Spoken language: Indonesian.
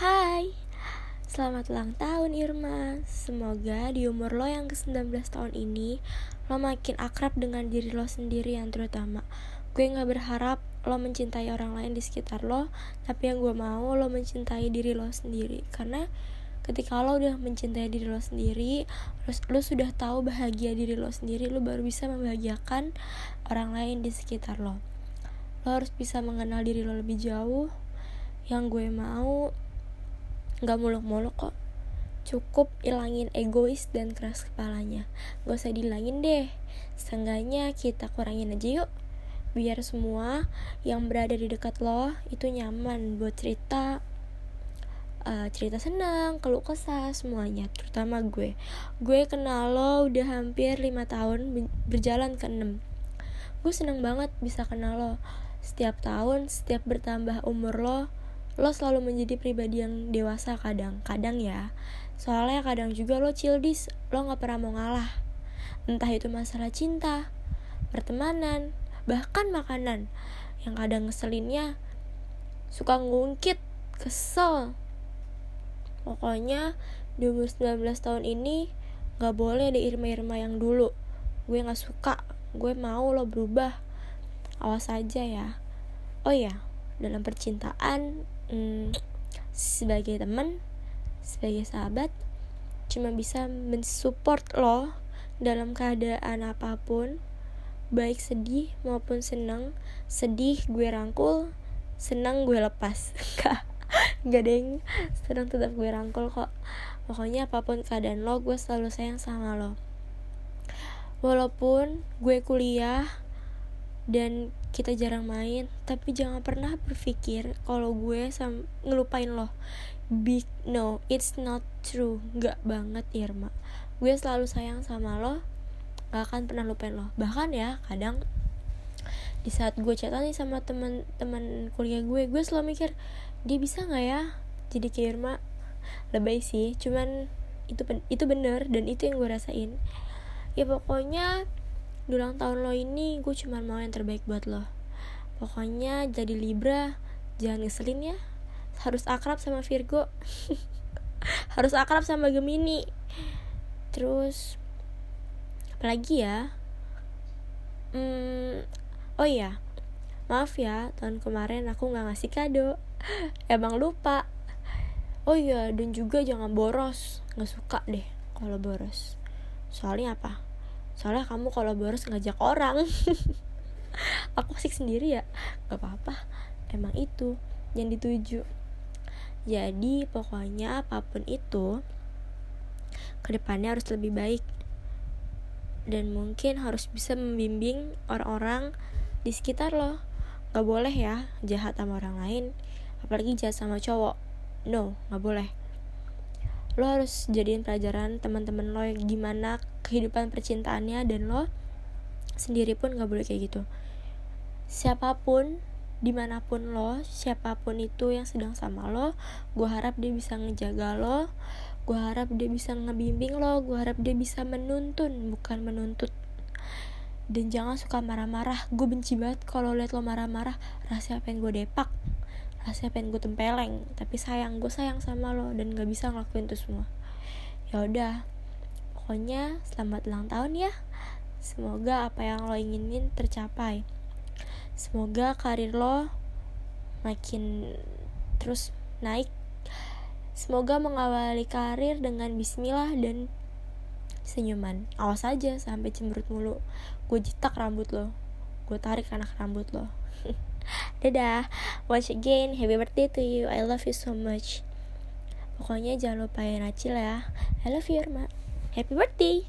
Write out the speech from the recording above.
Hai, selamat ulang tahun Irma. Semoga di umur lo yang ke-19 tahun ini Lo makin akrab dengan diri lo sendiri yang terutama. Gue gak berharap lo mencintai orang lain di sekitar lo Tapi yang gue mau lo mencintai diri lo sendiri. Karena ketika lo udah mencintai diri lo sendiri terus lo sudah tahu bahagia diri lo sendiri lo baru bisa membahagiakan orang lain di sekitar lo. Lo harus bisa mengenal diri lo lebih jauh. Yang gue mau Gak muluk-muluk kok. Cukup ilangin egois dan keras kepalanya. Gak usah dilangin deh. Seenggaknya kita kurangin aja yuk. Biar semua yang berada di dekat lo Itu nyaman buat cerita uh, Cerita senang, keluh kesah, semuanya Terutama gue. Gue kenal lo udah hampir 5 tahun Berjalan ke 6 Gue seneng banget bisa kenal lo. Setiap tahun, setiap bertambah umur lo lo selalu menjadi pribadi yang dewasa kadang. Kadang ya soalnya kadang juga lo childish lo nggak pernah mau ngalah. Entah itu masalah cinta pertemanan bahkan makanan. Yang kadang ngeselinnya suka ngungkit kesel. Pokoknya 2019 tahun ini gak boleh ada irma-irma yang dulu. Gue gak suka gue mau lo berubah. Awas aja ya. Oh ya dalam percintaan hmm, sebagai teman sebagai sahabat cuma bisa mensupport lo dalam keadaan apa pun baik sedih maupun senang. Sedih gue rangkul senang gue lepas. Gak deng. Senang tetap gue rangkul kok. Pokoknya apa pun keadaan lo gue selalu sayang sama lo. Walaupun gue kuliah dan kita jarang main tapi jangan pernah berpikir kalau gue sam ngelupain lo big no it's not true. Nggak banget Irma. Gue selalu sayang sama lo gak akan pernah lupain lo. Bahkan ya kadang di saat gue chatan nih sama teman-teman kuliah gue gue selalu mikir dia bisa nggak ya? Jadi kayak Irma lebay sih. Cuman itu itu bener dan itu yang gue rasain. Ya pokoknya di ulang tahun lo ini gue cuma mau yang terbaik buat lo. Pokoknya jadi Libra jangan ngeselin ya. Harus akrab sama Virgo. Harus akrab sama Gemini. Terus apalagi ya? Hmm, oh iya. Maaf ya tahun kemarin aku nggak ngasih kado. Emang lupa. Oh iya dan juga jangan boros. Nggak suka deh kalau boros. Soalnya apa soalnya kamu kalau boros ngajak orang. Aku asik sendiri ya. Gak apa-apa. Emang itu yang dituju. Jadi pokoknya apa pun itu ke depannya harus lebih baik. Dan mungkin harus bisa membimbing orang-orang di sekitar lo. Gak boleh ya jahat sama orang lain. Apalagi jahat sama cowok. No gak boleh lo harus jadiin pelajaran teman-teman lo yang gimana kehidupan percintaannya dan lo sendiri pun gak boleh kayak gitu. Siapa pun di mana pun lo siapa pun itu yang sedang sama lo gue harap dia bisa ngejaga lo gue harap dia bisa ngebimbing lo gue harap dia bisa menuntun bukan menuntut. Dan jangan suka marah-marah. Gue benci banget kalau liat lo marah-marah. Rasa pengen gue depak rasanya pengen gue tempeleng tapi sayang gue sayang sama lo dan gak bisa ngelakuin itu semua. Ya udah pokoknya selamat ulang tahun ya. Semoga apa yang lo inginin tercapai. Semoga karir lo makin terus naik. Semoga mengawali karir dengan bismillah dan senyuman. Awas aja sampai cemberut mulu. Gue jitak rambut lo. Gue tarik anak rambut lo Dadah. Once again, happy birthday to you. I love you so much. Pokoknya jangan lupain Acil ya. I love you, Irma. Happy birthday.